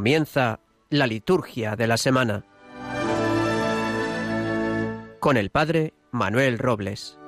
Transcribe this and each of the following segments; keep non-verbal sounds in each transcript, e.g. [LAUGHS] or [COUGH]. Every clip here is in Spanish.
Comienza la liturgia de la semana con el Padre Manuel Robles.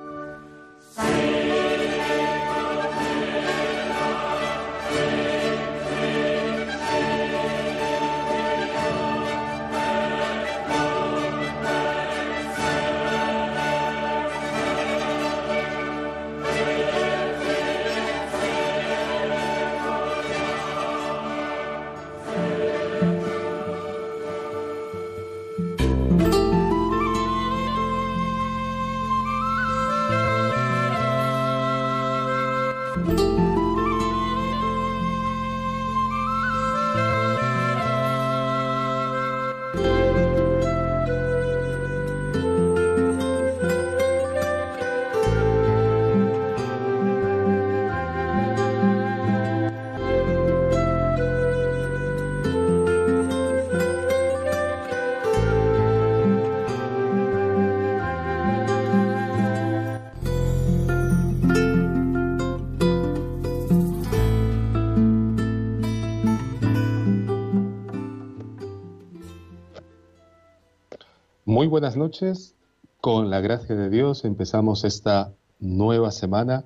Buenas noches. Con la gracia de Dios empezamos esta nueva semana,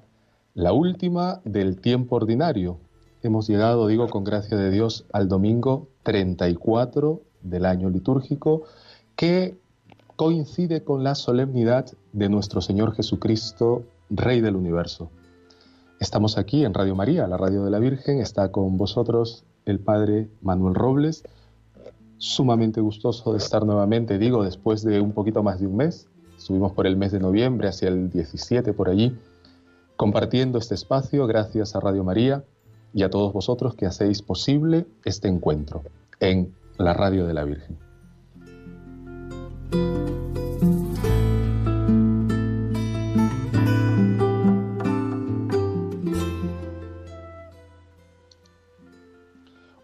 la última del tiempo ordinario. Hemos llegado, digo, con gracia de Dios, al domingo 34 del año litúrgico, que coincide con la solemnidad de nuestro Señor Jesucristo, Rey del Universo. Estamos aquí en Radio María, la radio de la Virgen. Está con vosotros el Padre Manuel Robles sumamente gustoso de estar nuevamente, digo, después de un poquito más de un mes. Estuvimos por el mes de noviembre, hacia el 17 por allí, compartiendo este espacio gracias a Radio María y a todos vosotros que hacéis posible este encuentro en la radio de la Virgen.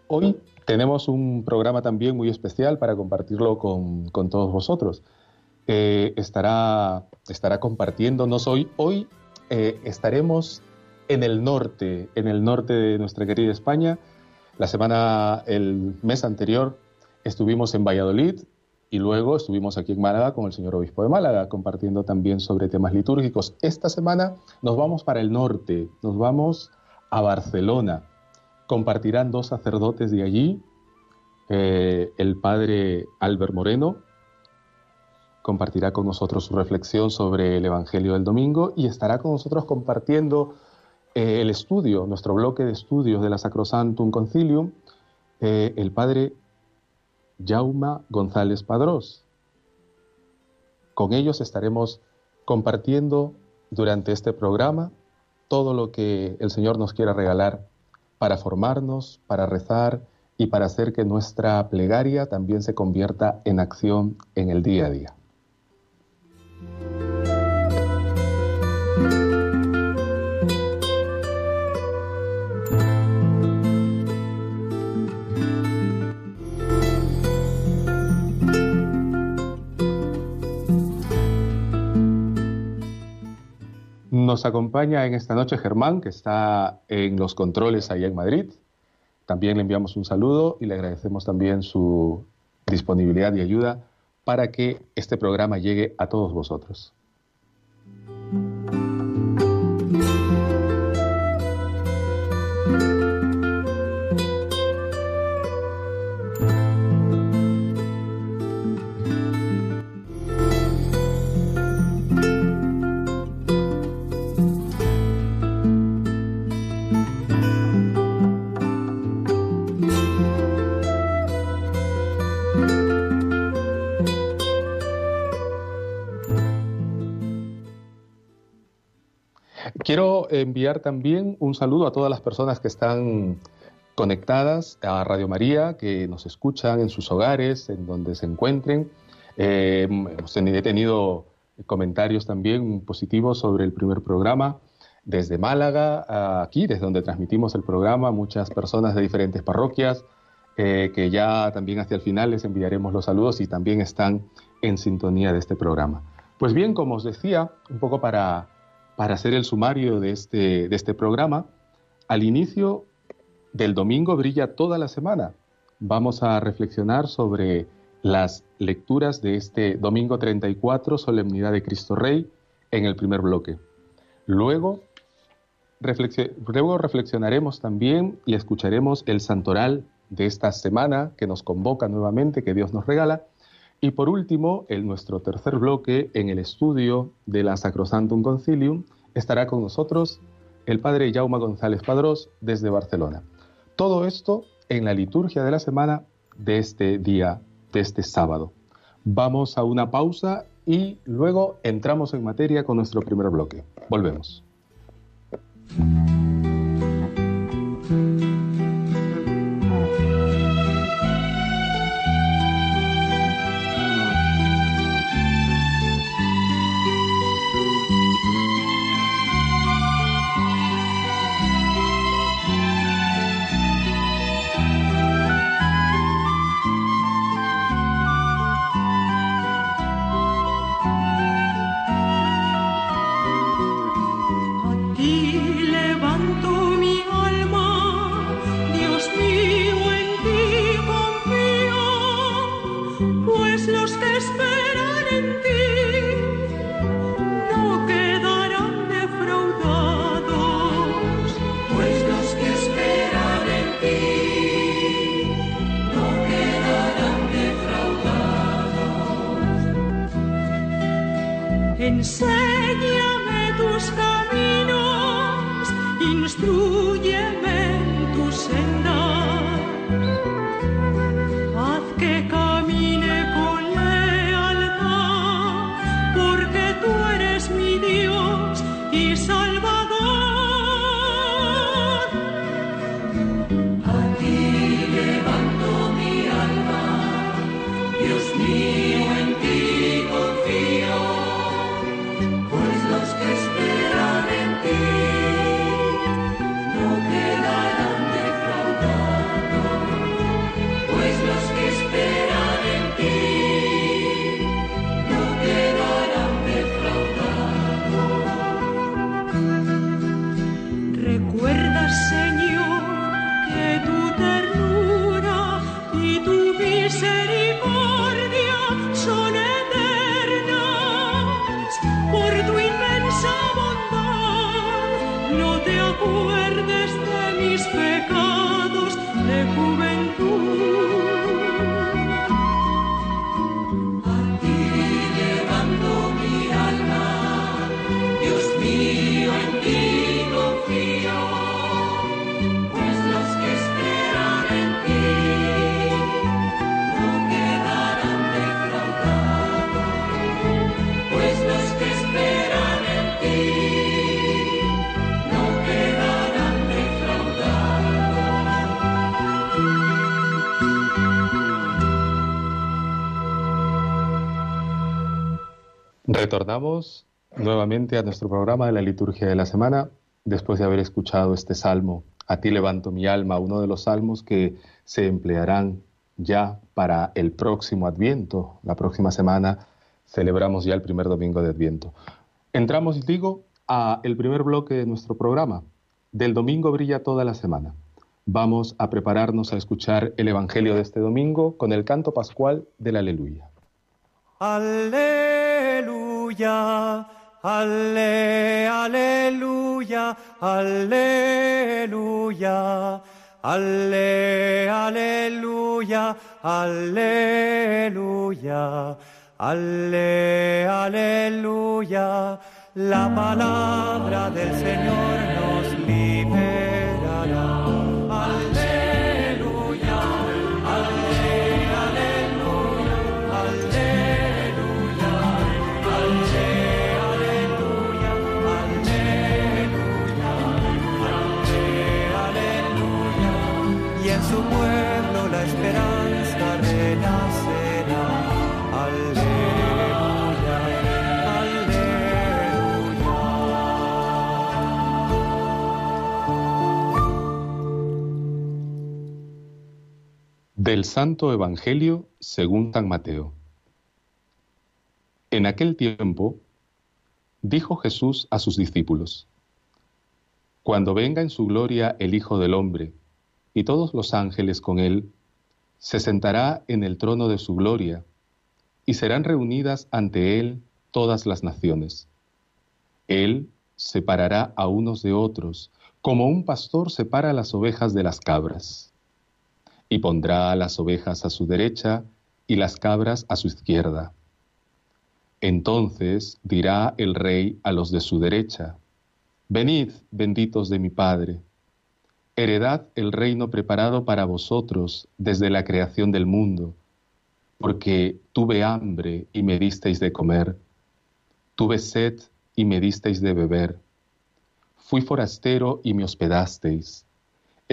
Hoy tenemos un programa también muy especial para compartirlo con, todos vosotros. Eh, estará, estará compartiéndonos hoy. Hoy eh, estaremos en el norte, en el norte de nuestra querida España. La semana, el mes anterior, estuvimos en Valladolid y luego estuvimos aquí en Málaga con el señor obispo de Málaga, compartiendo también sobre temas litúrgicos. Esta semana nos vamos para el norte, nos vamos a Barcelona compartirán dos sacerdotes de allí, eh, el padre Albert Moreno, compartirá con nosotros su reflexión sobre el Evangelio del Domingo y estará con nosotros compartiendo eh, el estudio, nuestro bloque de estudios de la Sacrosantum Concilium, eh, el padre Jauma González Padrós. Con ellos estaremos compartiendo durante este programa todo lo que el Señor nos quiera regalar para formarnos, para rezar y para hacer que nuestra plegaria también se convierta en acción en el día a día. Nos acompaña en esta noche Germán, que está en los controles allá en Madrid. También le enviamos un saludo y le agradecemos también su disponibilidad y ayuda para que este programa llegue a todos vosotros. Enviar también un saludo a todas las personas que están conectadas a Radio María, que nos escuchan en sus hogares, en donde se encuentren. Eh, he tenido comentarios también positivos sobre el primer programa desde Málaga, aquí, desde donde transmitimos el programa, muchas personas de diferentes parroquias, eh, que ya también hacia el final les enviaremos los saludos y también están en sintonía de este programa. Pues bien, como os decía, un poco para para hacer el sumario de este, de este programa, al inicio del domingo brilla toda la semana. vamos a reflexionar sobre las lecturas de este domingo 34, Solemnidad de Cristo Rey, en el primer bloque. Luego reflexionaremos también y escucharemos el santoral de esta semana que nos convoca nuevamente, que Dios nos regala. Y por último, en nuestro tercer bloque, en el estudio de la Sacrosantum Concilium, estará con nosotros el padre Jaume González Padrós desde Barcelona. Todo esto en la liturgia de la semana de este día, de este sábado. Vamos a una pausa y luego entramos en materia con nuestro primer bloque. Volvemos. Retornamos nuevamente a nuestro programa de la liturgia de la semana después de haber escuchado este salmo. A ti levanto mi alma, uno de los salmos que se emplearán ya para el próximo Adviento. La próxima semana celebramos ya el primer domingo de Adviento. Entramos, digo, a el primer bloque de nuestro programa. Del domingo brilla toda la semana. Vamos a prepararnos a escuchar el Evangelio de este domingo con el canto pascual del Aleluya. Aleluya, ale, aleluya, aleluya, ale, aleluya, aleluya, ale, aleluya. La palabra del Señor nos liberará. Del Santo Evangelio según San Mateo. En aquel tiempo, dijo Jesús a sus discípulos, Cuando venga en su gloria el Hijo del Hombre, y todos los ángeles con él, se sentará en el trono de su gloria, y serán reunidas ante él todas las naciones. Él separará a unos de otros, como un pastor separa las ovejas de las cabras, y pondrá las ovejas a su derecha y las cabras a su izquierda. Entonces dirá el rey a los de su derecha, Venid, benditos de mi Padre, heredad el reino preparado para vosotros desde la creación del mundo, porque tuve hambre y me disteis de comer, tuve sed y me disteis de beber, fui forastero y me hospedasteis,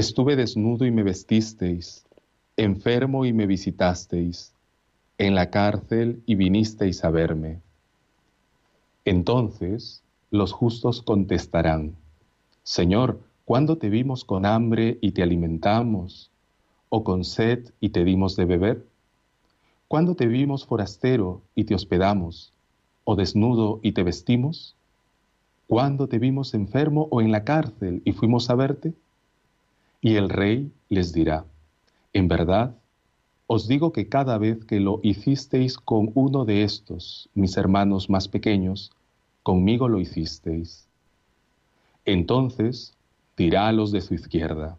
estuve desnudo y me vestisteis, enfermo y me visitasteis, en la cárcel y vinisteis a verme. Entonces los justos contestarán, Señor, ¿cuándo te vimos con hambre y te alimentamos, o con sed y te dimos de beber? ¿Cuándo te vimos forastero y te hospedamos, o desnudo y te vestimos? ¿Cuándo te vimos enfermo o en la cárcel y fuimos a verte? Y el rey les dirá, en verdad, os digo que cada vez que lo hicisteis con uno de estos, mis hermanos más pequeños, conmigo lo hicisteis. Entonces dirá a los de su izquierda,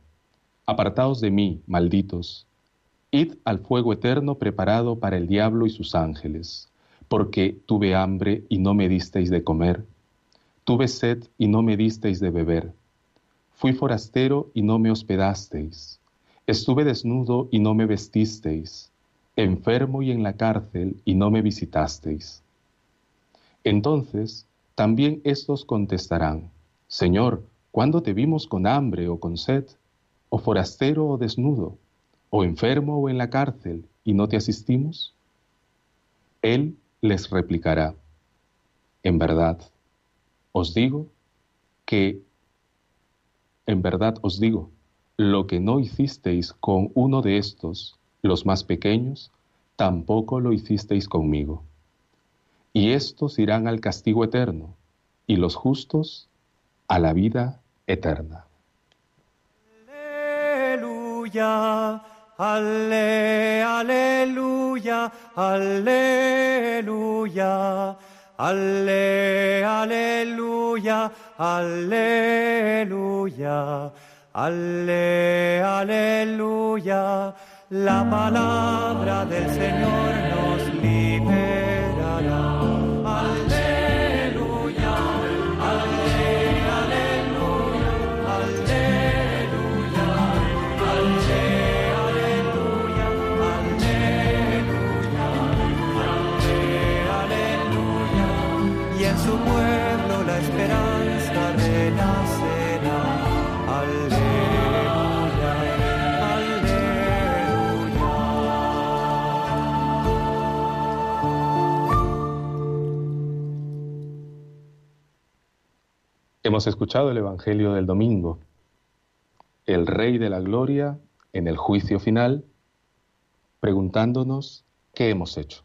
Apartaos de mí, malditos, id al fuego eterno preparado para el diablo y sus ángeles, porque tuve hambre y no me disteis de comer, tuve sed y no me disteis de beber, fui forastero y no me hospedasteis Estuve desnudo y no me vestisteis, enfermo y en la cárcel y no me visitasteis. Entonces también estos contestarán, Señor, ¿cuándo te vimos con hambre o con sed, o forastero o desnudo, o enfermo o en la cárcel y no te asistimos? Él les replicará, en verdad, os digo que, en verdad os digo, lo que no hicisteis con uno de estos, los más pequeños, tampoco lo hicisteis conmigo. Y estos irán al castigo eterno, y los justos a la vida eterna. Aleluya, aleluya, aleluya, aleluya, aleluya. Ale, aleluya, la palabra del Señor nos liberará. Hemos escuchado el Evangelio del domingo, el Rey de la Gloria en el juicio final, preguntándonos qué hemos hecho.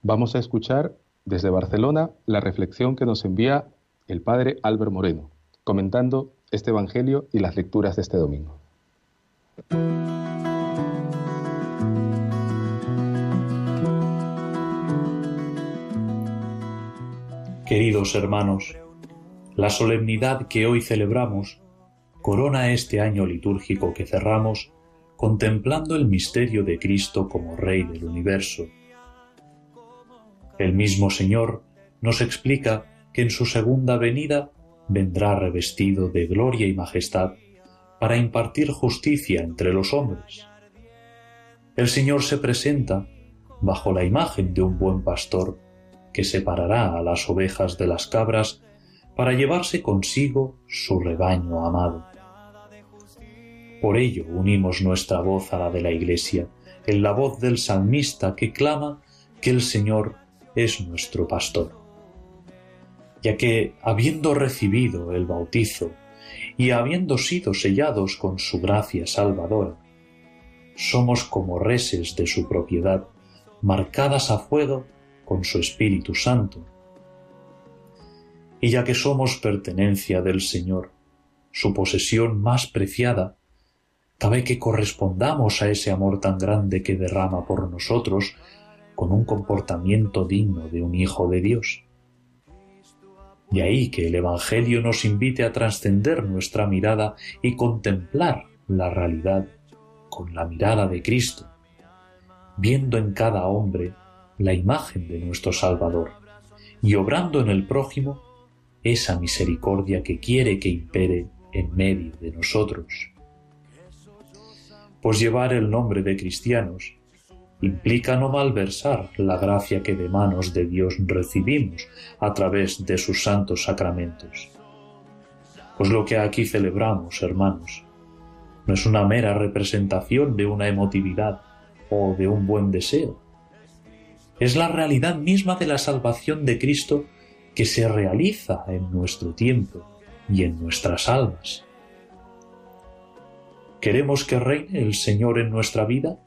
Vamos a escuchar desde Barcelona la reflexión que nos envía el Padre Álvaro Moreno, comentando este Evangelio y las lecturas de este domingo. Queridos hermanos, la solemnidad que hoy celebramos corona este año litúrgico que cerramos contemplando el misterio de Cristo como Rey del universo. El mismo Señor nos explica que en su segunda venida vendrá revestido de gloria y majestad para impartir justicia entre los hombres. El Señor se presenta bajo la imagen de un buen pastor que separará a las ovejas de las cabras para llevarse consigo su rebaño amado. Por ello unimos nuestra voz a la de la Iglesia, en la voz del salmista que clama que el Señor es nuestro pastor. Ya que, habiendo recibido el bautizo y habiendo sido sellados con su gracia salvadora, somos como reses de su propiedad, marcadas a fuego con su Espíritu Santo. Y ya que somos pertenencia del Señor, su posesión más preciada, Cabe que correspondamos a ese amor tan grande que derrama por nosotros con un comportamiento digno de un Hijo de Dios. De ahí que el Evangelio nos invite a trascender nuestra mirada y contemplar la realidad con la mirada de Cristo, viendo en cada hombre la imagen de nuestro Salvador y obrando en el prójimo esa misericordia que quiere que impere en medio de nosotros. Pues llevar el nombre de cristianos implica no malversar la gracia que de manos de Dios recibimos a través de sus santos sacramentos. Pues lo que aquí celebramos, hermanos, no es una mera representación de una emotividad o de un buen deseo. Es la realidad misma de la salvación de Cristo que se realiza en nuestro tiempo y en nuestras almas. ¿Queremos que reine el Señor en nuestra vida?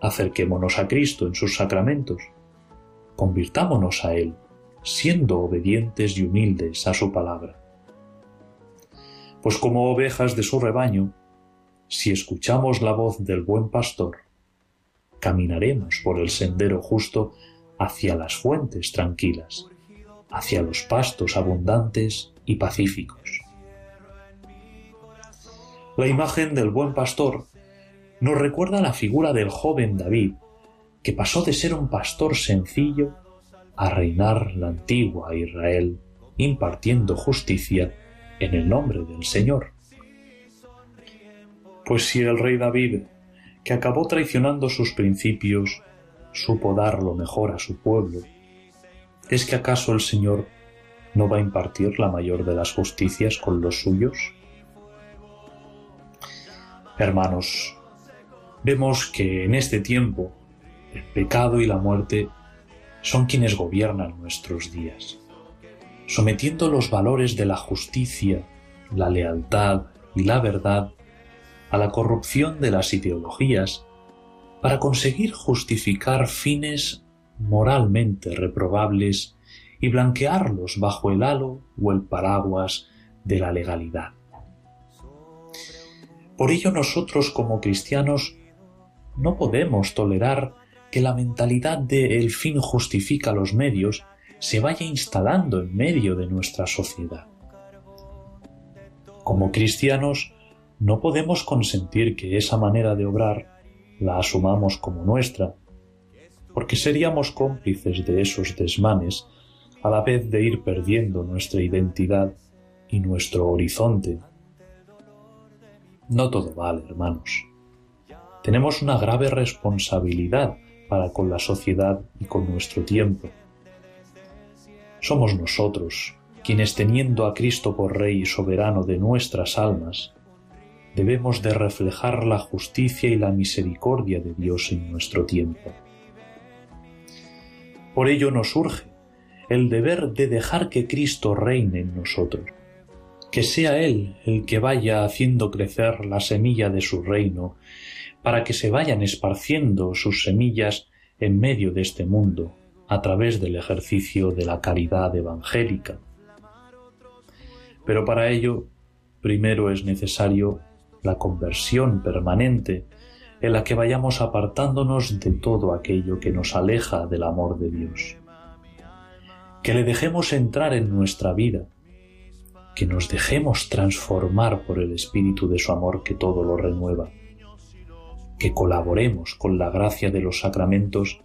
Acerquémonos a Cristo en sus sacramentos. Convirtámonos a Él, siendo obedientes y humildes a su palabra. Pues como ovejas de su rebaño, si escuchamos la voz del buen pastor, caminaremos por el sendero justo hacia las fuentes tranquilas, hacia los pastos abundantes y pacíficos. La imagen del buen pastor nos recuerda la figura del joven David, que pasó de ser un pastor sencillo a reinar la antigua Israel, impartiendo justicia en el nombre del Señor. Pues si el rey David, que acabó traicionando sus principios, supo dar lo mejor a su pueblo, ¿es que acaso el Señor no va a impartir la mayor de las justicias con los suyos? Hermanos, vemos que en este tiempo el pecado y la muerte son quienes gobiernan nuestros días, sometiendo los valores de la justicia, la lealtad y la verdad a la corrupción de las ideologías para conseguir justificar fines moralmente reprobables y blanquearlos bajo el halo o el paraguas de la legalidad. Por ello nosotros como cristianos no podemos tolerar que la mentalidad de el fin justifica los medios se vaya instalando en medio de nuestra sociedad. Como cristianos, no podemos consentir que esa manera de obrar la asumamos como nuestra, porque seríamos cómplices de esos desmanes a la vez de ir perdiendo nuestra identidad y nuestro horizonte. No todo vale, hermanos tenemos una grave responsabilidad para con la sociedad y con nuestro tiempo. Somos nosotros quienes teniendo a Cristo por Rey y soberano de nuestras almas, debemos de reflejar la justicia y la misericordia de Dios en nuestro tiempo. Por ello nos urge el deber de dejar que Cristo reine en nosotros, que sea Él el que vaya haciendo crecer la semilla de su reino para que se vayan esparciendo sus semillas en medio de este mundo a través del ejercicio de la caridad evangélica. Pero para ello, primero es necesario la conversión permanente en la que vayamos apartándonos de todo aquello que nos aleja del amor de Dios. Que le dejemos entrar en nuestra vida, que nos dejemos transformar por el espíritu de su amor que todo lo renueva que colaboremos con la gracia de los sacramentos,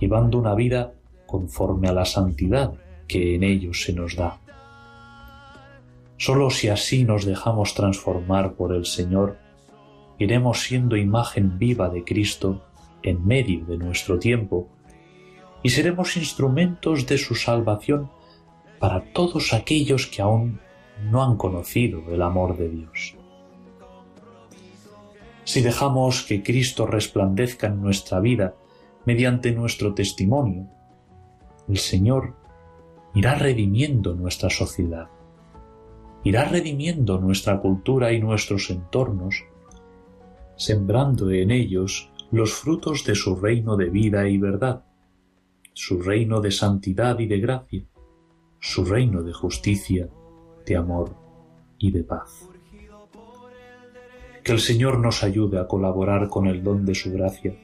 llevando una vida conforme a la santidad que en ellos se nos da. Solo si así nos dejamos transformar por el Señor, iremos siendo imagen viva de Cristo en medio de nuestro tiempo y seremos instrumentos de su salvación para todos aquellos que aún no han conocido el amor de Dios. Si dejamos que Cristo resplandezca en nuestra vida mediante nuestro testimonio, el Señor irá redimiendo nuestra sociedad, irá redimiendo nuestra cultura y nuestros entornos, sembrando en ellos los frutos de su reino de vida y verdad, su reino de santidad y de gracia, su reino de justicia, de amor y de paz. Que el Señor nos ayude a colaborar con el don de su gracia,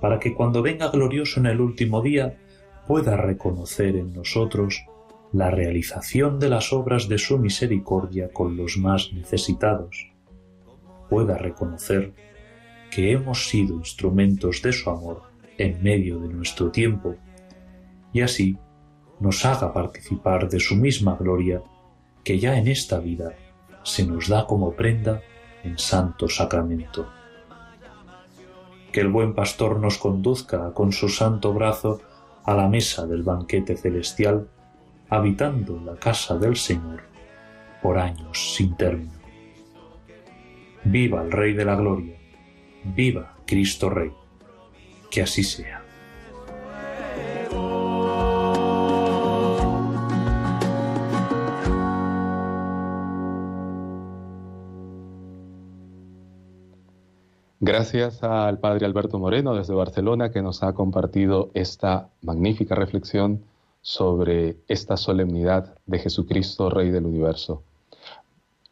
para que cuando venga glorioso en el último día pueda reconocer en nosotros la realización de las obras de su misericordia con los más necesitados, pueda reconocer que hemos sido instrumentos de su amor en medio de nuestro tiempo, y así nos haga participar de su misma gloria que ya en esta vida se nos da como prenda en santo sacramento. Que el buen pastor nos conduzca con su santo brazo a la mesa del banquete celestial, habitando la casa del Señor por años sin término. Viva el Rey de la Gloria, viva Cristo Rey, que así sea. Gracias al Padre Alberto Moreno desde Barcelona que nos ha compartido esta magnífica reflexión sobre esta solemnidad de Jesucristo, Rey del Universo.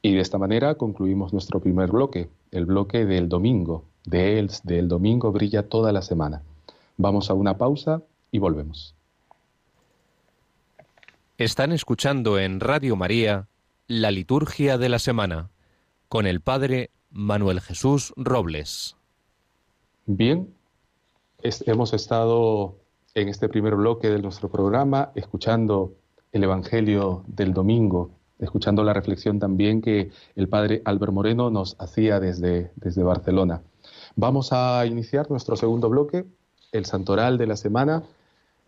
Y de esta manera concluimos nuestro primer bloque, el bloque del domingo. De él, del domingo brilla toda la semana. Vamos a una pausa y volvemos. Están escuchando en Radio María la liturgia de la semana con el Padre Manuel Jesús Robles. Bien, hemos estado en este primer bloque de nuestro programa escuchando el Evangelio del domingo, escuchando la reflexión también que el Padre Albert Moreno nos hacía desde, desde Barcelona. Vamos a iniciar nuestro segundo bloque, el Santoral de la semana,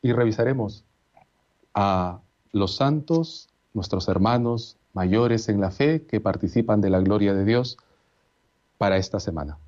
y revisaremos a los santos, nuestros hermanos mayores en la fe que participan de la gloria de Dios, para esta semana.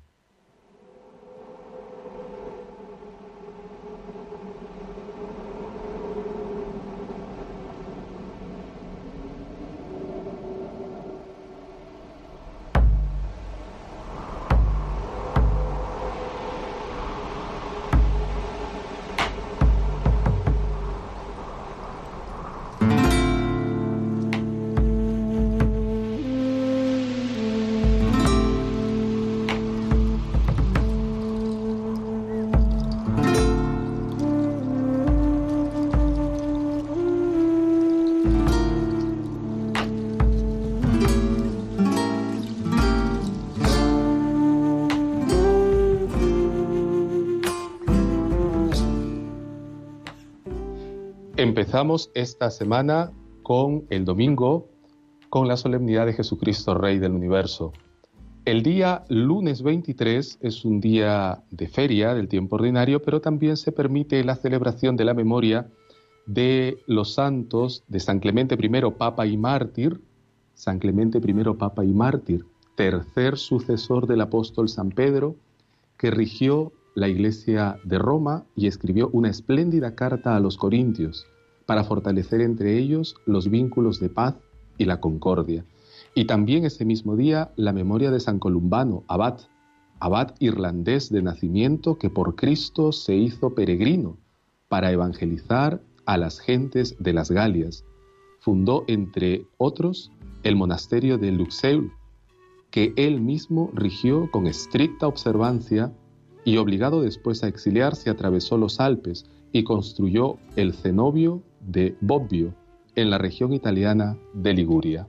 Empezamos esta semana con el domingo, con la solemnidad de Jesucristo, Rey del Universo. El día lunes 23 es un día de feria del tiempo ordinario, pero también se permite la celebración de la memoria de los santos de San Clemente I, Papa y Mártir, San Clemente I, Papa y Mártir, tercer sucesor del apóstol San Pedro, que rigió la Iglesia de Roma y escribió una espléndida carta a los Corintios para fortalecer entre ellos los vínculos de paz y la concordia. Y también ese mismo día la memoria de San Columbano, abad, abad irlandés de nacimiento que por Cristo se hizo peregrino para evangelizar a las gentes de las Galias. Fundó, entre otros, el monasterio de Luxeuil, que él mismo rigió con estricta observancia y obligado después a exiliarse atravesó los Alpes y construyó el cenobio de Bobbio en la región italiana de Liguria.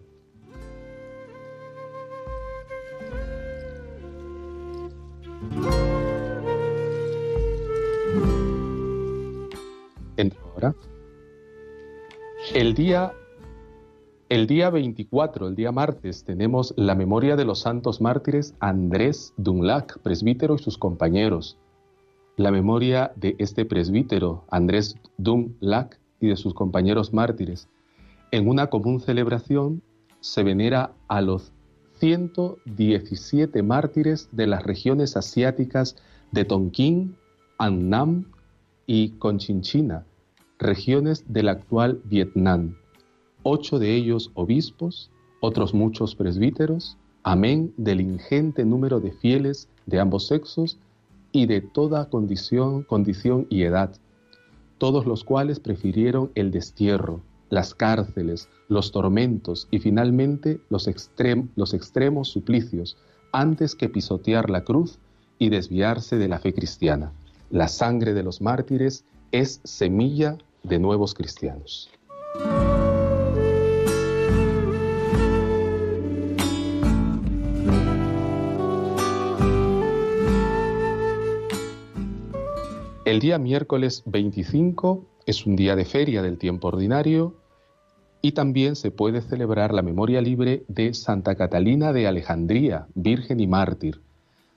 ahora. El día, el día 24, el día martes, tenemos la memoria de los santos mártires Andrés Dunlac, presbítero y sus compañeros. La memoria de este presbítero, Andrés Dunlac, y de sus compañeros mártires. En una común celebración se venera a los 117 mártires de las regiones asiáticas de Tonkin, Annam y Conchinchina, regiones del actual Vietnam. Ocho de ellos obispos, otros muchos presbíteros, amén del ingente número de fieles de ambos sexos y de toda condición, condición y edad, todos los cuales prefirieron el destierro, las cárceles, los tormentos y finalmente los, extremos suplicios antes que pisotear la cruz y desviarse de la fe cristiana. La sangre de los mártires es semilla de nuevos cristianos. El día miércoles 25 es un día de feria del tiempo ordinario y también se puede celebrar la memoria libre de Santa Catalina de Alejandría, virgen y mártir.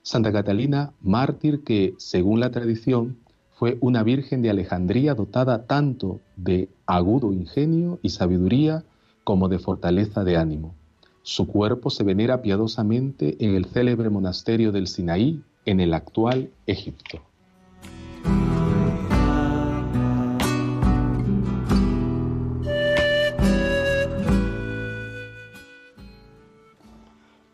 Santa Catalina, mártir que, según la tradición, fue una virgen de Alejandría dotada tanto de agudo ingenio y sabiduría como de fortaleza de ánimo. Su cuerpo se venera piadosamente en el célebre monasterio del Sinaí, en el actual Egipto.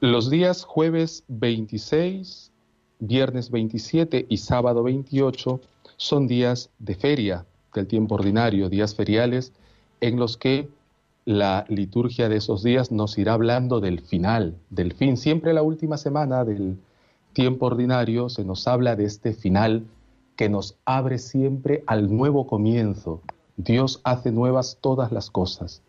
Los días jueves 26, viernes 27 y sábado 28 son días de feria del tiempo ordinario, días feriales en los que la liturgia de esos días nos irá hablando del final, del fin. Siempre la última semana del tiempo ordinario se nos habla de este final que nos abre siempre al nuevo comienzo. Dios hace nuevas todas las cosas,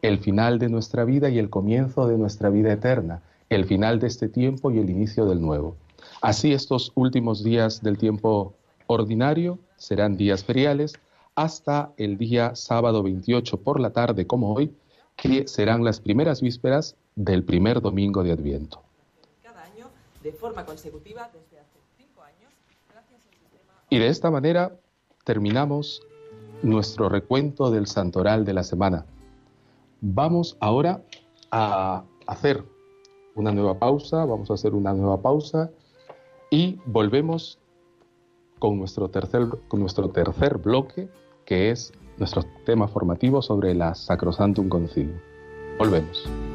el final de nuestra vida y el comienzo de nuestra vida eterna el final de este tiempo y el inicio del nuevo. Así estos últimos días del tiempo ordinario serán días feriales hasta el día sábado 28 por la tarde como hoy, que serán las primeras vísperas del primer domingo de Adviento. Cada año, de forma consecutiva, desde hace cinco años, Y de esta manera terminamos nuestro recuento del santoral de la semana. Vamos ahora a hacer una nueva pausa, vamos a hacer una nueva pausa y volvemos con nuestro tercer, con nuestro tercer bloque, que es nuestro tema formativo sobre la Sacrosantum Concilio. Volvemos.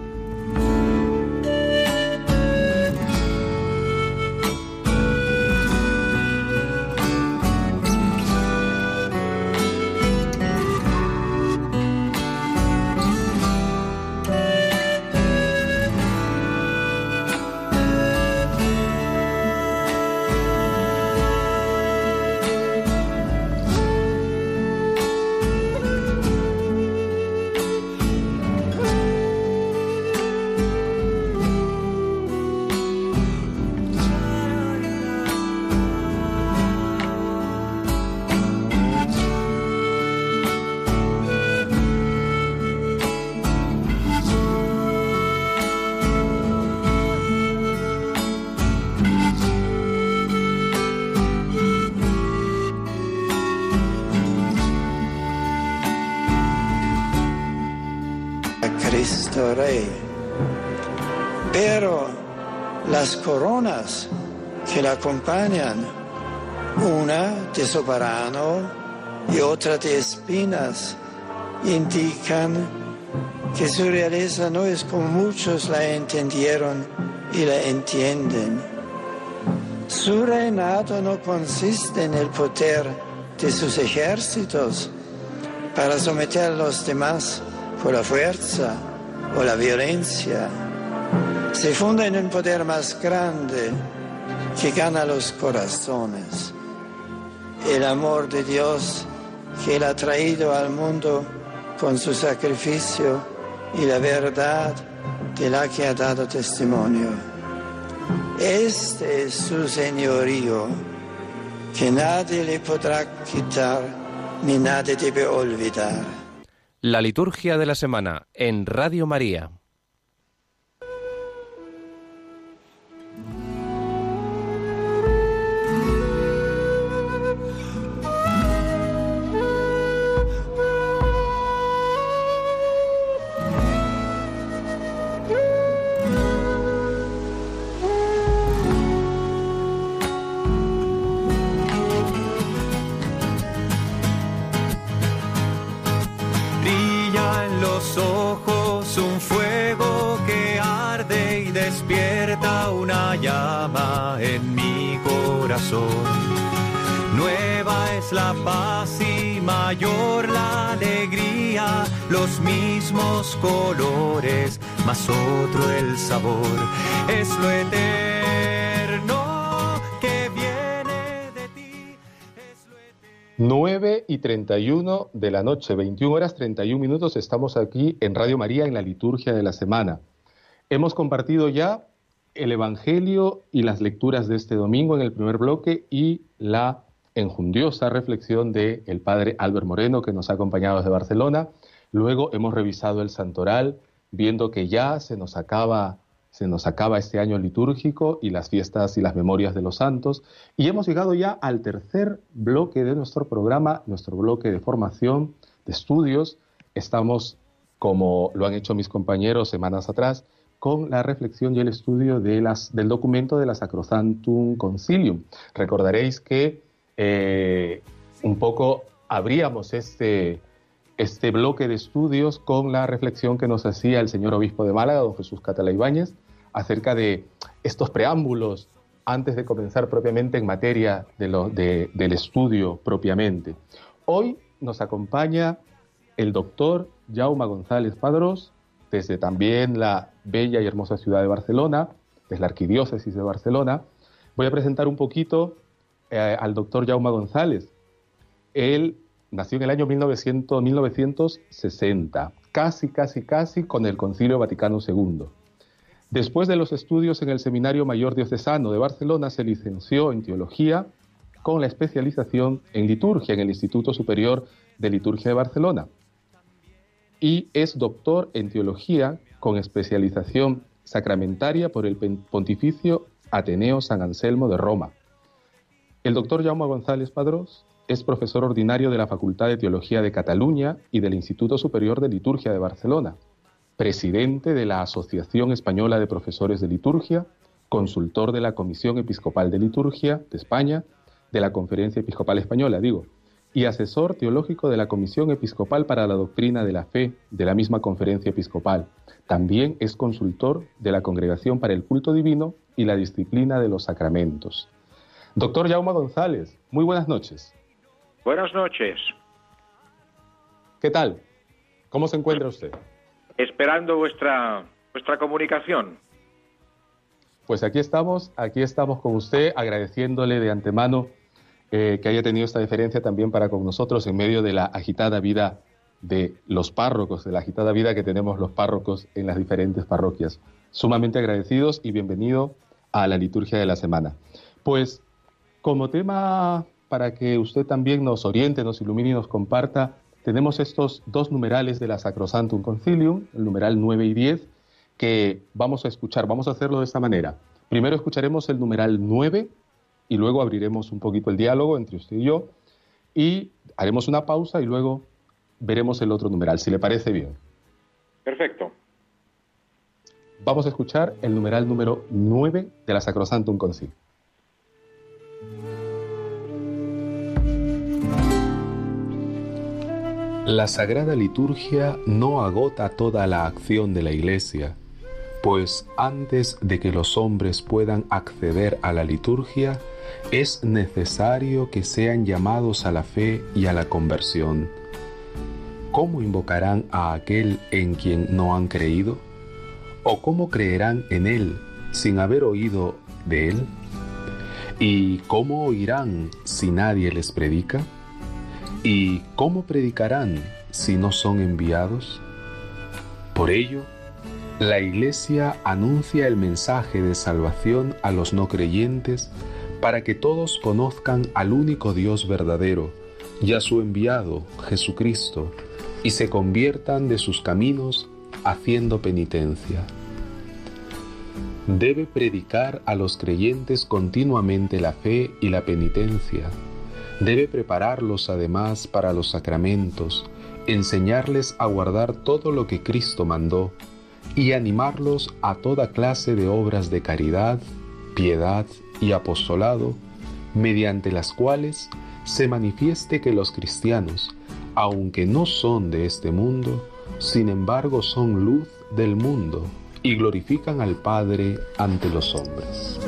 Una de soberano y otra de espinas, indican que su realeza no es como muchos la entendieron y la entienden. Su reinado no consiste en el poder de sus ejércitos para someter a los demás por la fuerza o la violencia, se funda en un poder más grande que gana los corazones. El amor de Dios que Él ha traído al mundo con su sacrificio y la verdad de la que ha dado testimonio. Este es su señorío que nadie le podrá quitar ni nadie debe olvidar. La liturgia de la semana en Radio María. Nueva es la paz y mayor la alegría, los mismos colores, más otro el sabor. Es lo eterno que viene de ti. Es lo eterno. 9 y 31 de la noche, 21 horas 31 minutos, estamos aquí en Radio María en la liturgia de la semana. Hemos compartido ya el Evangelio y las lecturas de este domingo en el primer bloque y la enjundiosa reflexión del el padre Albert Moreno que nos ha acompañado desde Barcelona. Luego hemos revisado el santoral, viendo que ya se nos acaba se nos acaba este año litúrgico y las fiestas y las memorias de los santos. Y hemos llegado ya al tercer bloque de nuestro programa, nuestro bloque de formación, de estudios. Estamos, como lo han hecho mis compañeros semanas atrás, con la reflexión y el estudio de las, del documento de la Sacrosantum Concilium. Recordaréis que eh, un poco abríamos este, este bloque de estudios con la reflexión que nos hacía el señor obispo de Málaga, don Jesús Catala Ibáñez, acerca de estos preámbulos antes de comenzar propiamente en materia de del estudio propiamente. Hoy nos acompaña el doctor Jaume González Padrós, desde también la bella y hermosa ciudad de Barcelona, desde la arquidiócesis de Barcelona. Voy a presentar un poquito eh, al doctor Jaume González. Él nació en el año 1900, 1960, casi, casi, casi con el Concilio Vaticano II. Después de los estudios en el Seminario Mayor Diocesano de Barcelona, se licenció en Teología con la especialización en Liturgia en el Instituto Superior de Liturgia de Barcelona. Y es doctor en Teología con especialización sacramentaria por el Pontificio Ateneo San Anselmo de Roma. El doctor Jaume González Padrós es profesor ordinario de la Facultad de Teología de Cataluña y del Instituto Superior de Liturgia de Barcelona presidente de la Asociación Española de Profesores de Liturgia, consultor de la Comisión Episcopal de Liturgia de España, de la Conferencia Episcopal Española, digo, y asesor teológico de la Comisión Episcopal para la Doctrina de la Fe de la misma Conferencia Episcopal. También es consultor de la Congregación para el Culto Divino y la Disciplina de los Sacramentos. Doctor Jaume González, muy buenas noches. Buenas noches. ¿Qué tal? ¿Cómo se encuentra usted? esperando vuestra, vuestra comunicación. Pues aquí estamos, aquí estamos con usted, agradeciéndole de antemano eh, que haya tenido esta diferencia también para con nosotros en medio de la agitada vida de los párrocos, de la agitada vida que tenemos los párrocos en las diferentes parroquias. Sumamente agradecidos y bienvenido a la liturgia de la semana. Pues como tema para que usted también nos oriente, nos ilumine y nos comparta tenemos estos dos numerales de la Sacrosantum Concilium, el numeral 9 y 10, que vamos a escuchar. Vamos a hacerlo de esta manera. Primero escucharemos el numeral 9 y luego abriremos un poquito el diálogo entre usted y yo y haremos una pausa y luego veremos el otro numeral, si le parece bien. Perfecto. Vamos a escuchar el numeral número 9 de la Sacrosantum Concilium. La Sagrada Liturgia no agota toda la acción de la Iglesia, pues antes de que los hombres puedan acceder a la liturgia, es necesario que sean llamados a la fe y a la conversión. ¿Cómo invocarán a aquel en quien no han creído? ¿O cómo creerán en él sin haber oído de él? ¿Y cómo oirán si nadie les predica? ¿Y cómo predicarán si no son enviados? Por ello, la Iglesia anuncia el mensaje de salvación a los no creyentes para que todos conozcan al único Dios verdadero y a su enviado, Jesucristo, y se conviertan de sus caminos haciendo penitencia. Debe predicar a los creyentes continuamente la fe y la penitencia Debe prepararlos además para los sacramentos, enseñarles a guardar todo lo que Cristo mandó y animarlos a toda clase de obras de caridad, piedad y apostolado, mediante las cuales se manifieste que los cristianos, aunque no son de este mundo, sin embargo son luz del mundo y glorifican al Padre ante los hombres.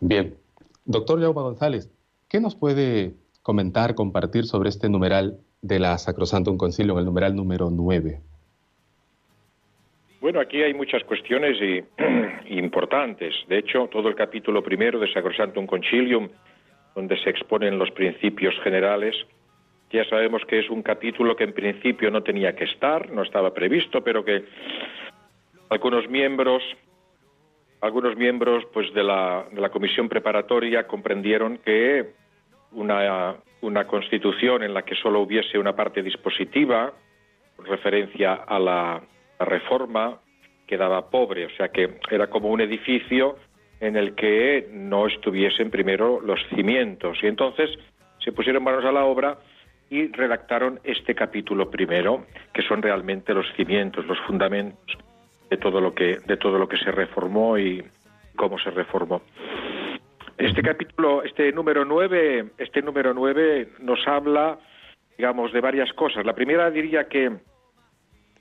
Bien, doctor Jaume González, ¿qué nos puede comentar, compartir sobre este numeral de la Sacrosantum Concilium, el numeral número 9? Bueno, aquí hay muchas cuestiones y, [CLEARS THROAT] importantes. De hecho, todo el capítulo primero de Sacrosantum Concilium, donde se exponen los principios generales, ya sabemos que es un capítulo que en principio no tenía que estar, no estaba previsto, pero que algunos miembros, algunos miembros pues de la, de la comisión preparatoria comprendieron que una, una constitución en la que solo hubiese una parte dispositiva, referencia a la, reforma, quedaba pobre, o sea que era como un edificio en el que no estuviesen primero los cimientos. Y entonces se pusieron manos a la obra y redactaron este capítulo primero, que son realmente los cimientos, los fundamentos de todo lo que, de todo lo que se reformó y cómo se reformó. Este capítulo, este número 9, este número 9 nos habla, digamos, de varias cosas. La primera diría que,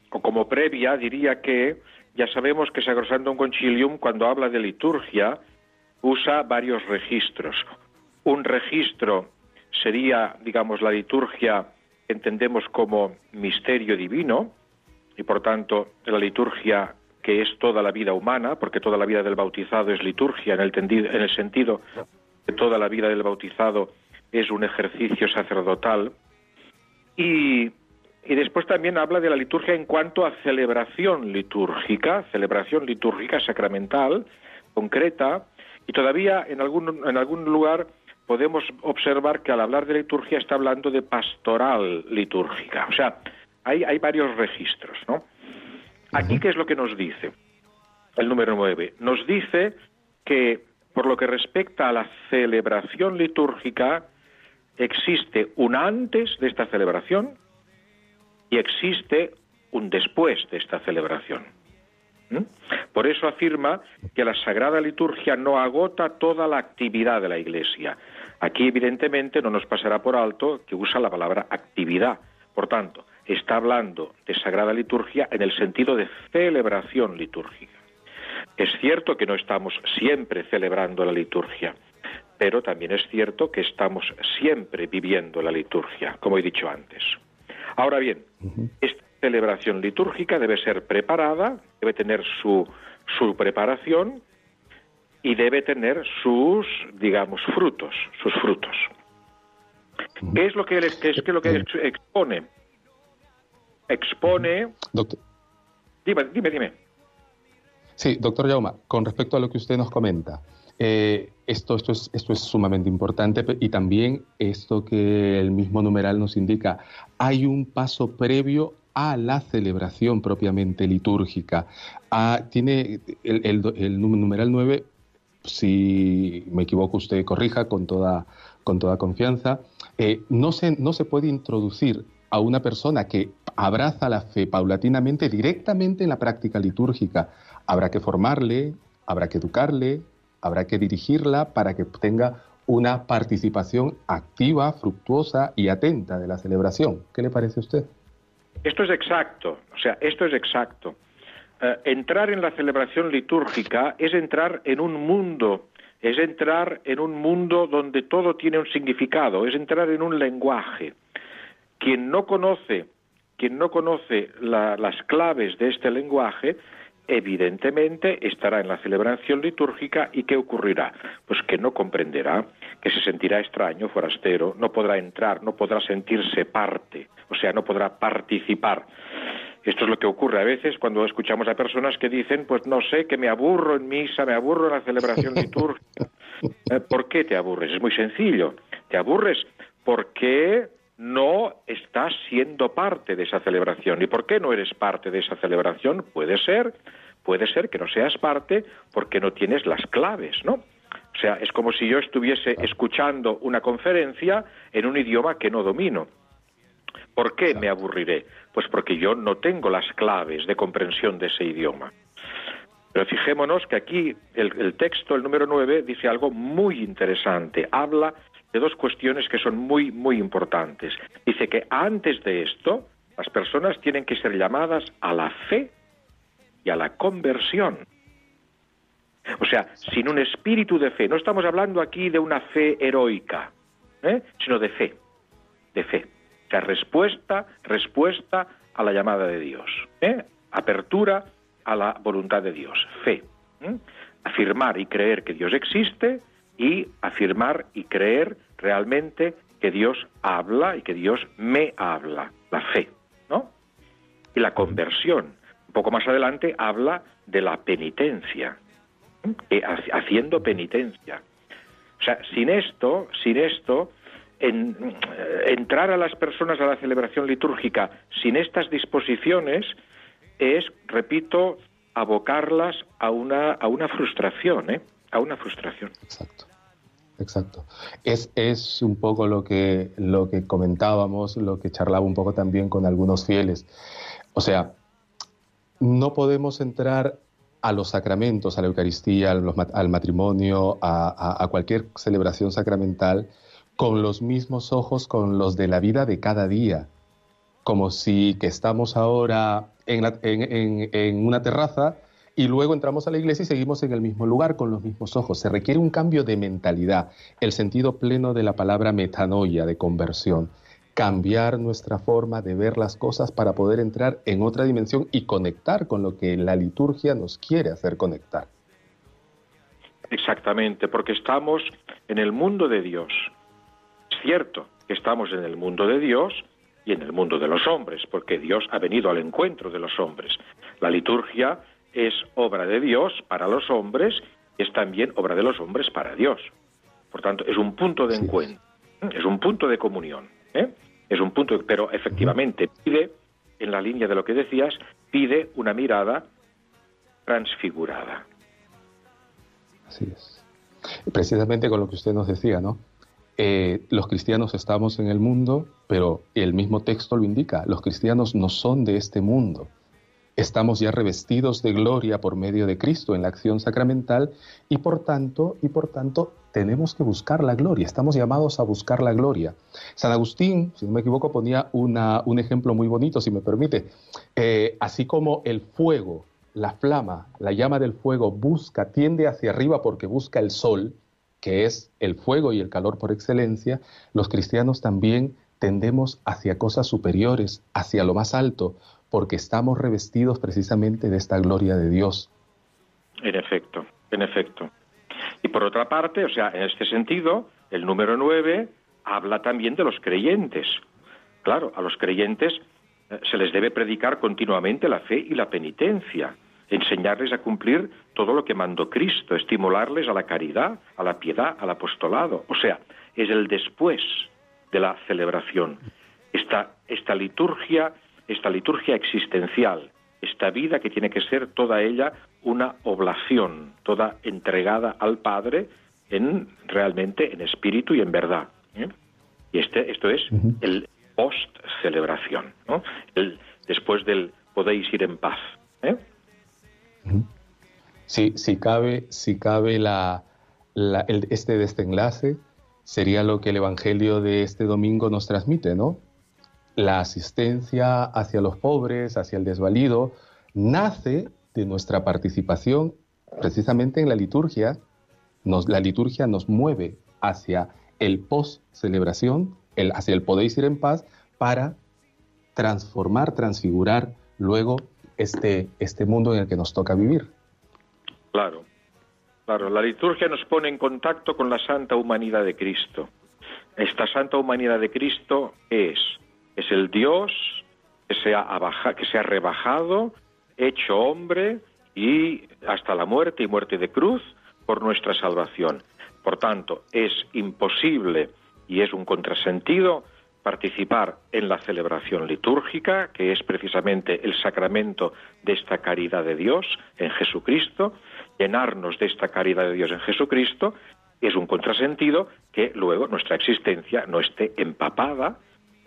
o como previa, diría que ya sabemos que Sacrosantum Concilium, cuando habla de liturgia, usa varios registros. Un registro sería, digamos, la liturgia, entendemos como misterio divino, y por tanto la liturgia que es toda la vida humana, porque toda la vida del bautizado es liturgia, en el, en el sentido que toda la vida del bautizado es un ejercicio sacerdotal. Y, y después también habla de la liturgia en cuanto a celebración litúrgica, celebración litúrgica sacramental, concreta, y todavía en algún, en algún lugar podemos observar que al hablar de liturgia está hablando de pastoral litúrgica. O sea, hay, hay varios registros, ¿no? Aquí, ¿qué es lo que nos dice? El número nueve. Nos dice que, por lo que respecta a la celebración litúrgica, existe un antes de esta celebración y existe un después de esta celebración. ¿Mm? Por eso afirma que la Sagrada Liturgia no agota toda la actividad de la Iglesia. Aquí, evidentemente, no nos pasará por alto que usa la palabra actividad. Por tanto, está hablando de Sagrada Liturgia en el sentido de celebración litúrgica. Es cierto que no estamos siempre celebrando la liturgia, pero también es cierto que estamos siempre viviendo la liturgia, como he dicho antes. Ahora bien, esta celebración litúrgica debe ser preparada, debe tener su, su preparación y debe tener sus, digamos, frutos, sus frutos. ¿Qué es lo que, qué es lo que expone? Expone... Doctor. Dime, dime, dime. Sí, doctor Yauma, con respecto a lo que usted nos comenta, eh, esto, esto, es, esto es sumamente importante y también esto que el mismo numeral nos indica, hay un paso previo a la celebración propiamente litúrgica. Ah, tiene el, el, numeral 9, si me equivoco usted corrija con toda, con toda confianza, eh, no, se, no se puede introducir a una persona que abraza la fe paulatinamente directamente en la práctica litúrgica. Habrá que formarle, habrá que educarle, habrá que dirigirla para que tenga una participación activa, fructuosa y atenta de la celebración. ¿Qué le parece a usted? Esto es exacto, o sea, esto es exacto. Eh, entrar en la celebración litúrgica es entrar en un mundo, es entrar en un mundo donde todo tiene un significado, es entrar en un lenguaje. Quien no conoce quien no conoce las claves de este lenguaje, evidentemente estará en la celebración litúrgica y ¿qué ocurrirá? Pues que no comprenderá, que se sentirá extraño, forastero, no podrá entrar, no podrá sentirse parte, o sea, no podrá participar. Esto es lo que ocurre a veces cuando escuchamos a personas que dicen, pues no sé, que me aburro en misa, me aburro en la celebración [LAUGHS] litúrgica. Eh, ¿Por qué te aburres? Es muy sencillo. Te aburres porque no estás siendo parte de esa celebración. ¿Y por qué no eres parte de esa celebración? Puede ser, puede ser que no seas parte porque no tienes las claves, ¿no? O sea, es como si yo estuviese escuchando una conferencia en un idioma que no domino. ¿Por qué me aburriré? Pues porque yo no tengo las claves de comprensión de ese idioma. Pero fijémonos que aquí el, el texto, el número 9, dice algo muy interesante. Habla de dos cuestiones que son muy, muy importantes. Dice que antes de esto, las personas tienen que ser llamadas a la fe y a la conversión. O sea, sin un espíritu de fe. No estamos hablando aquí de una fe heroica, ¿eh? sino de fe, de fe. O sea, respuesta, respuesta a la llamada de Dios. ¿eh? Apertura a la voluntad de Dios. Fe. Afirmar y creer que Dios existe y afirmar y creer realmente que Dios habla y que Dios me habla. La fe, ¿no? Y la conversión. Un poco más adelante habla de la penitencia, ¿eh? haciendo penitencia. O sea, sin esto, sin esto, eh, entrar a las personas a la celebración litúrgica sin estas disposiciones es, repito, abocarlas a una, a una frustración, ¿eh? A una frustración. Exacto. Es, es un poco lo que, lo que comentábamos, lo que charlaba un poco también con algunos fieles. O sea, no podemos entrar a los sacramentos, a la Eucaristía, al, matrimonio, a, cualquier celebración sacramental, con los mismos ojos con los de la vida de cada día, como si que estamos ahora en, en, una terraza y luego entramos a la iglesia y seguimos en el mismo lugar con los mismos ojos. Se requiere un cambio de mentalidad, el sentido pleno de la palabra metanoia, de conversión cambiar nuestra forma de ver las cosas para poder entrar en otra dimensión y conectar con lo que la liturgia nos quiere hacer conectar. Exactamente, porque estamos en el mundo de Dios. Es cierto que estamos en el mundo de Dios y en el mundo de los hombres, porque Dios ha venido al encuentro de los hombres. La liturgia es obra de Dios para los hombres y es también obra de los hombres para Dios. Por tanto, es un punto de encuentro, es un punto de comunión. ¿eh? es un punto, pero efectivamente pide, en la línea de lo que decías, pide una mirada transfigurada. Así es. Precisamente con lo que usted nos decía, ¿no? Eh, los cristianos estamos en el mundo, pero el mismo texto lo indica, los cristianos no son de este mundo. Estamos ya revestidos de gloria por medio de Cristo en la acción sacramental y por tanto, y por tanto tenemos que buscar la gloria, estamos llamados a buscar la gloria. San Agustín, si no me equivoco, ponía un ejemplo muy bonito, si me permite. Eh, así como el fuego, la flama, la llama del fuego busca, tiende hacia arriba porque busca el sol, que es el fuego y el calor por excelencia, los cristianos también tendemos hacia cosas superiores, hacia lo más alto, porque estamos revestidos precisamente de esta gloria de Dios. En efecto, en efecto. Y por otra parte, o sea, en este sentido, el número nueve habla también de los creyentes. Claro, a los creyentes eh, se les debe predicar continuamente la fe y la penitencia, enseñarles a cumplir todo lo que mandó Cristo, estimularles a la caridad, a la piedad, al apostolado. O sea, es el después de la celebración. Esta, esta liturgia, esta liturgia existencial, esta vida que tiene que ser toda ella una oblación, toda entregada al Padre en realmente en espíritu y en verdad. ¿eh? Y este, esto es el post celebración, ¿no? el, después del podéis ir en paz. ¿eh? Sí, si cabe, si cabe la, el, este desenlace, sería lo que el Evangelio de este domingo nos transmite, ¿no? La asistencia hacia los pobres, hacia el desvalido, nace de nuestra participación precisamente en la liturgia. la liturgia nos mueve hacia el post-celebración, el, hacia el podéis ir en paz, para transformar, transfigurar luego este, este mundo en el que nos toca vivir. Claro, claro. La liturgia nos pone en contacto con la santa humanidad de Cristo. Esta santa humanidad de Cristo es, es el Dios que se ha, que se ha rebajado hecho hombre y hasta la muerte y muerte de cruz por nuestra salvación. Por tanto, es imposible y es un contrasentido participar en la celebración litúrgica, que es precisamente el sacramento de esta caridad de Dios en Jesucristo, llenarnos de esta caridad de Dios en Jesucristo, es un contrasentido que luego nuestra existencia no esté empapada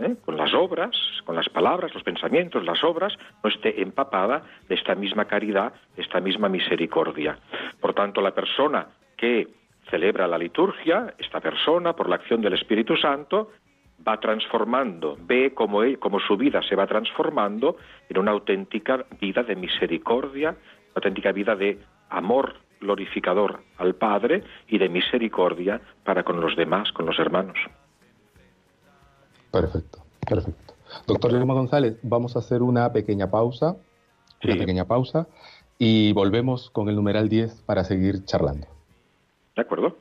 ¿eh? con las obras, con las palabras, los pensamientos, las obras, no esté empapada de esta misma caridad, de esta misma misericordia. Por tanto, la persona que celebra la liturgia, esta persona, por la acción del Espíritu Santo, va transformando, ve cómo, cómo su vida se va transformando en una auténtica vida de misericordia, una auténtica vida de amor glorificador al Padre y de misericordia para con los demás, con los hermanos. Perfecto. Perfecto. Doctor Lima González, vamos a hacer una pequeña pausa, una pequeña pausa, y volvemos con el numeral 10 para seguir charlando. De acuerdo.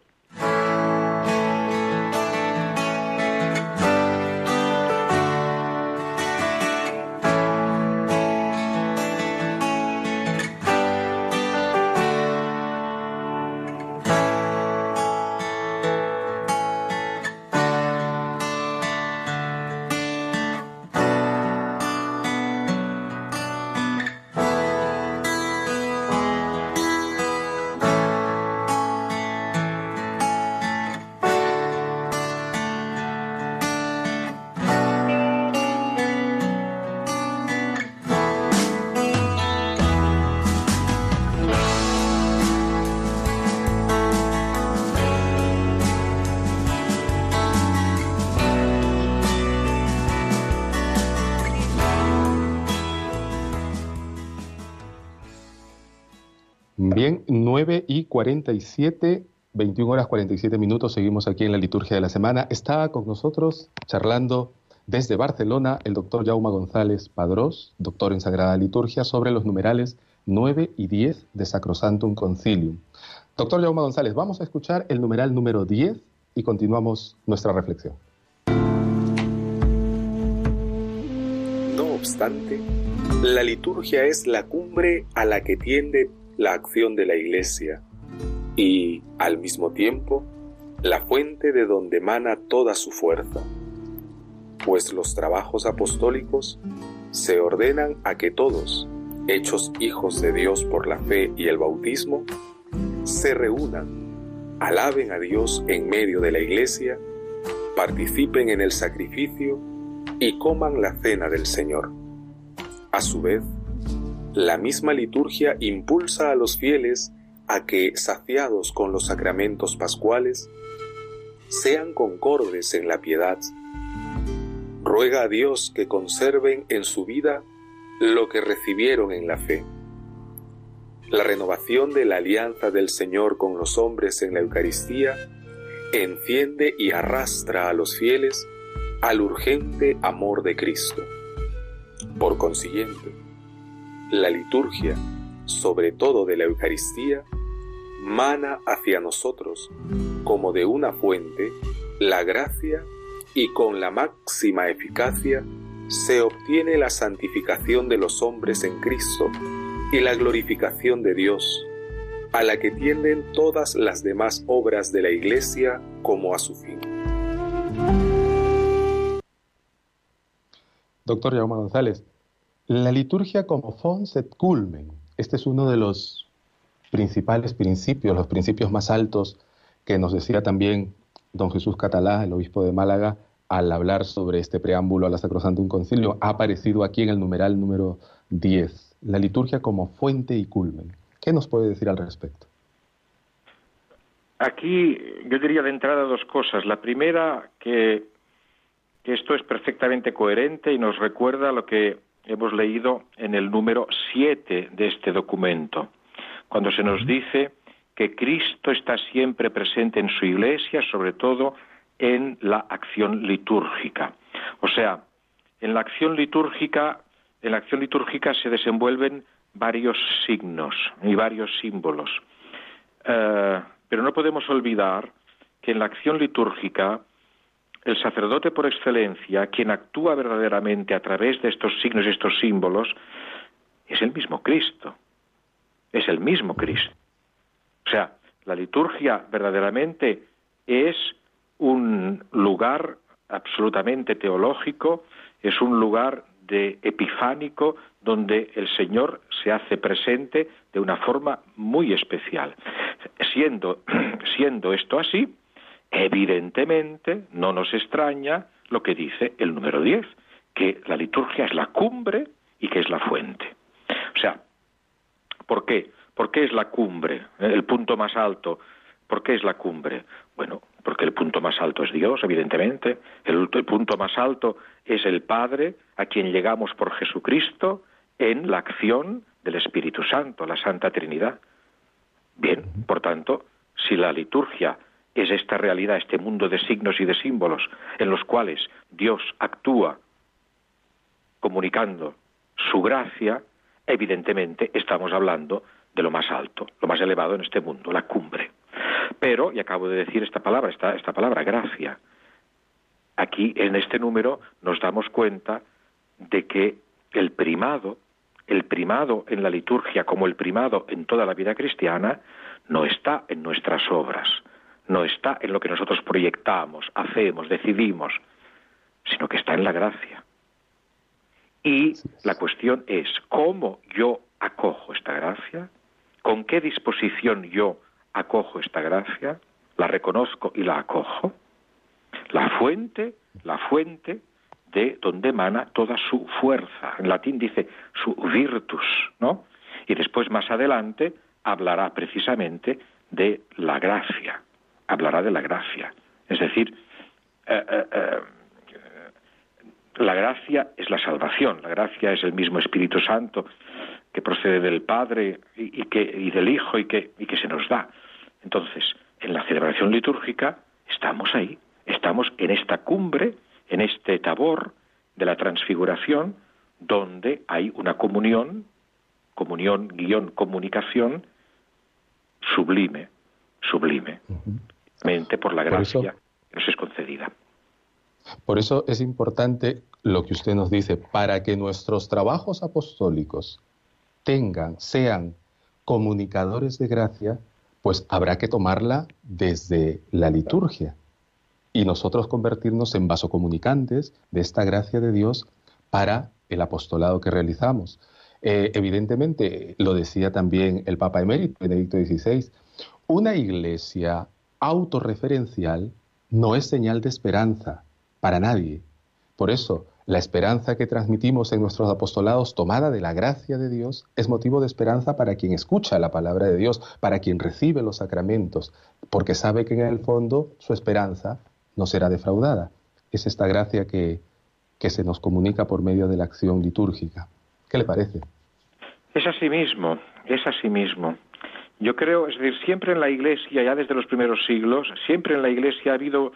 47, 21 horas 47 minutos, seguimos aquí en la liturgia de la semana. Está con nosotros charlando desde Barcelona el doctor Jauma González Padrós, doctor en Sagrada Liturgia, sobre los numerales 9 y 10 de Sacrosantum Concilium. Doctor Jauma González, vamos a escuchar el numeral número 10 y continuamos nuestra reflexión. No obstante, la liturgia es la cumbre a la que tiende la acción de la Iglesia y, al mismo tiempo, la fuente de donde emana toda su fuerza, pues los trabajos apostólicos se ordenan a que todos, hechos hijos de Dios por la fe y el bautismo, se reúnan, alaben a Dios en medio de la Iglesia, participen en el sacrificio y coman la cena del Señor. A su vez, la misma liturgia impulsa a los fieles a que, saciados con los sacramentos pascuales, sean concordes en la piedad. Ruega a Dios que conserven en su vida lo que recibieron en la fe. La renovación de la alianza del Señor con los hombres en la Eucaristía enciende y arrastra a los fieles al urgente amor de Cristo. Por consiguiente, la liturgia, sobre todo de la Eucaristía, mana hacia nosotros, como de una fuente, la gracia y con la máxima eficacia se obtiene la santificación de los hombres en Cristo y la glorificación de Dios, a la que tienden todas las demás obras de la Iglesia como a su fin. Doctor Jaume González, la liturgia como fons et culmen. Este es uno de los principales principios, los principios más altos que nos decía también don Jesús Catalá, el obispo de Málaga, al hablar sobre este preámbulo a la Sacrosantum Concilio. Ha aparecido aquí en el numeral número 10, la liturgia como fuente y culmen. ¿Qué nos puede decir al respecto? Aquí yo diría de entrada dos cosas. La primera, que, que esto es perfectamente coherente y nos recuerda lo que hemos leído en el número 7 de este documento, cuando se nos dice que Cristo está siempre presente en su iglesia, sobre todo en la acción litúrgica. O sea, en la acción litúrgica, en la acción litúrgica se desenvuelven varios signos y varios símbolos. Eh, pero no podemos olvidar que en la acción litúrgica el sacerdote por excelencia, quien actúa verdaderamente a través de estos signos y estos símbolos, es el mismo Cristo. Es el mismo Cristo. O sea, la liturgia verdaderamente es un lugar absolutamente teológico, es un lugar de epifánico donde el Señor se hace presente de una forma muy especial. Siendo, [CLEARS THROAT] siendo esto así, Evidentemente, no nos extraña lo que dice el número 10, que la liturgia es la cumbre y que es la fuente. ¿Por qué? ¿Por qué es la cumbre, el punto más alto? ¿Por qué es la cumbre? Bueno, porque el punto más alto es Dios, evidentemente. El, el punto más alto es el Padre, a quien llegamos por Jesucristo en la acción del Espíritu Santo, la Santa Trinidad. Bien, por tanto, si la liturgia es esta realidad, este mundo de signos y de símbolos en los cuales Dios actúa comunicando su gracia, evidentemente estamos hablando de lo más alto, lo más elevado en este mundo, la cumbre. Pero, y acabo de decir esta palabra, esta, esta palabra, gracia, aquí en este número nos damos cuenta de que el primado, el primado en la liturgia como el primado en toda la vida cristiana, no está en nuestras obras, no está en lo que nosotros proyectamos, hacemos, decidimos, sino que está en la gracia. Y la cuestión es cómo yo acojo esta gracia, con qué disposición yo acojo esta gracia, la reconozco y la acojo. La fuente, la fuente de donde emana toda su fuerza. En latín dice su virtus, ¿no? Y después más adelante hablará precisamente de la gracia, hablará de la gracia. Es decir, eh, eh, eh, la gracia es la salvación, la gracia es el mismo Espíritu Santo que procede del Padre y, que, y del Hijo y que, y que se nos da. Entonces, en la celebración litúrgica estamos ahí, estamos en esta cumbre, en este tabor de la transfiguración, donde hay una comunión, comunión, guion, comunicación, sublime, sublime, mente por la gracia que nos es concedida. Por eso es importante lo que usted nos dice, para que nuestros trabajos apostólicos tengan, sean comunicadores de gracia, pues habrá que tomarla desde la liturgia y nosotros convertirnos en vasocomunicantes de esta gracia de Dios para el apostolado que realizamos. Eh, evidentemente, lo decía también el Papa Emérito Benedicto XVI, una iglesia autorreferencial no es señal de esperanza para nadie. Por eso, la esperanza que transmitimos en nuestros apostolados, tomada de la gracia de Dios, es motivo de esperanza para quien escucha la palabra de Dios, para quien recibe los sacramentos, porque sabe que en el fondo su esperanza no será defraudada. Es esta gracia que, que se nos comunica por medio de la acción litúrgica. ¿Qué le parece? Es así mismo, es así mismo. Yo creo, es decir, siempre en la Iglesia, ya desde los primeros siglos, siempre en la Iglesia ha habido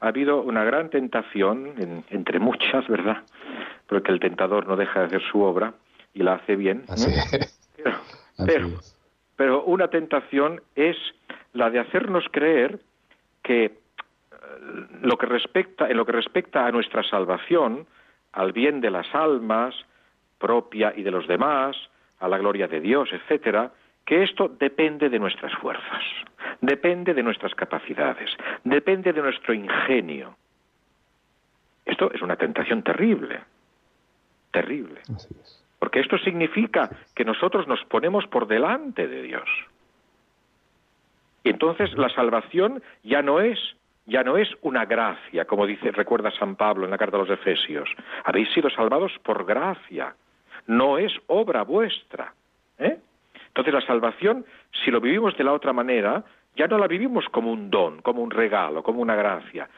ha habido una gran tentación, entre muchas, ¿verdad? Porque el tentador no deja de hacer su obra y la hace bien. Pero, pero, una tentación es la de hacernos creer que eh, lo que respecta, en lo que respecta a nuestra salvación, al bien de las almas, propia y de los demás, a la gloria de Dios, etcétera, que esto depende de nuestras fuerzas, depende de nuestras capacidades, depende de nuestro ingenio. Esto es una tentación terrible, terrible. Porque esto significa que nosotros nos ponemos por delante de Dios. Y entonces la salvación ya no es ya no es una gracia, como dice, recuerda San Pablo en la carta a los Efesios. Habéis sido salvados por gracia, no es obra vuestra. ¿eh? Entonces la salvación, si lo vivimos de la otra manera, ya no la vivimos como un don, como un regalo, como una gracia,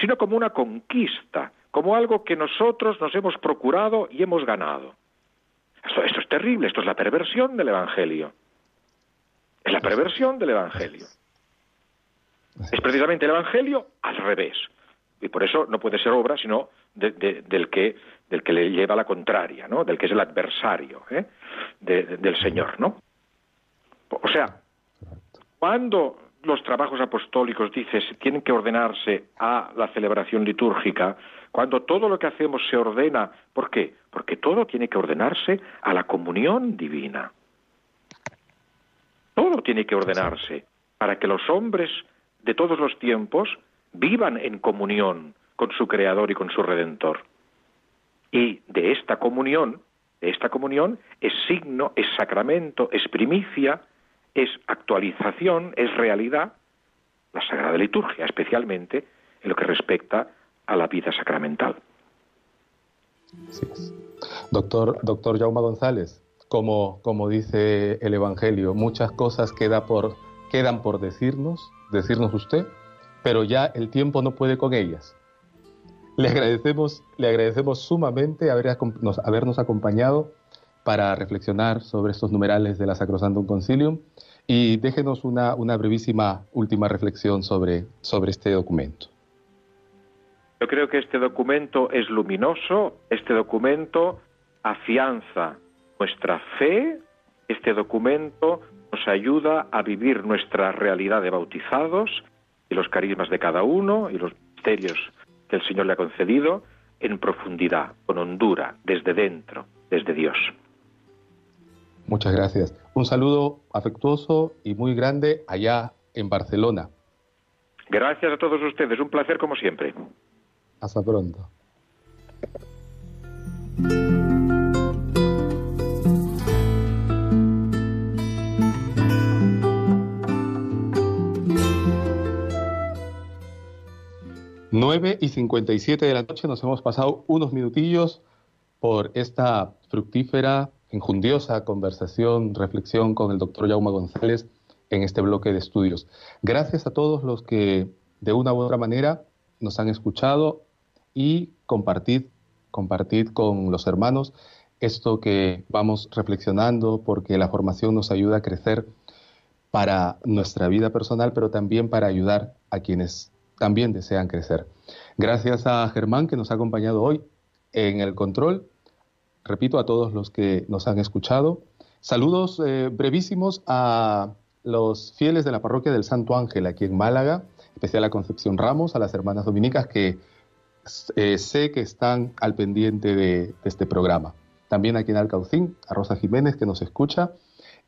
sino como una conquista, como algo que nosotros nos hemos procurado y hemos ganado. Esto, es terrible, esto es la perversión del Evangelio. Es la perversión del Evangelio. Es precisamente el Evangelio al revés. Y por eso no puede ser obra, sino del, que, del que le lleva la contraria, ¿no? del que es el adversario ¿eh? del Señor. ¿no? O sea, cuando los trabajos apostólicos, dices, tienen que ordenarse a la celebración litúrgica, cuando todo lo que hacemos se ordena, ¿por qué? Porque todo tiene que ordenarse a la comunión divina. Todo tiene que ordenarse para que los hombres de todos los tiempos vivan en comunión con su Creador y con su Redentor. Y de esta comunión, de esta comunión es signo, es sacramento, es primicia, es actualización, es realidad, la Sagrada Liturgia, especialmente en lo que respecta a la vida sacramental. Doctor, doctor Jaume González, como, como dice el Evangelio, muchas cosas quedan por decirnos, decirnos usted, pero ya el tiempo no puede con ellas. Le agradecemos, le agradecemos sumamente habernos acompañado para reflexionar sobre estos numerales de la Sacrosantum Concilium y déjenos una, una brevísima última reflexión sobre, sobre este documento. Yo creo que este documento es luminoso, este documento afianza nuestra fe, este documento nos ayuda a vivir nuestra realidad de bautizados y los carismas de cada uno y los misterios que el Señor le ha concedido en profundidad, con hondura, desde dentro, desde Dios. Muchas gracias. Un saludo afectuoso y muy grande allá en Barcelona. Gracias a todos ustedes, un placer como siempre. Hasta pronto. Nueve y 57 de la noche nos hemos pasado unos minutillos por esta fructífera, enjundiosa conversación, reflexión con el doctor Jaume González en este bloque de estudios. Gracias a todos los que de una u otra manera nos han escuchado y compartid, compartid con los hermanos esto que vamos reflexionando porque la formación nos ayuda a crecer para nuestra vida personal, pero también para ayudar a quienes también desean crecer. Gracias a Germán que nos ha acompañado hoy en el control. Repito a todos los que nos han escuchado. Saludos eh, brevísimos a los fieles de la parroquia del Santo Ángel aquí en Málaga, especial a Concepción Ramos, a las hermanas dominicas que eh, sé que están al pendiente de, este programa. También aquí en Alcaucín, a Rosa Jiménez que nos escucha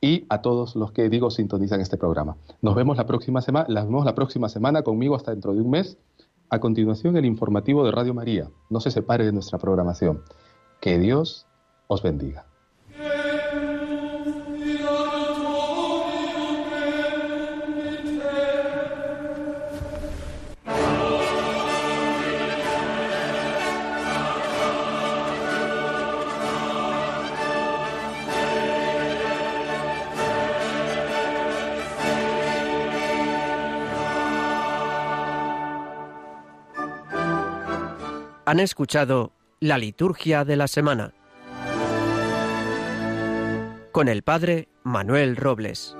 y a todos los que digo sintonizan este programa. Nos vemos la próxima semana, las vemos la próxima semana conmigo hasta dentro de un mes. A continuación el informativo de Radio María. No se separe de nuestra programación. Que Dios os bendiga. Han escuchado la liturgia de la semana con el Padre Manuel Robles.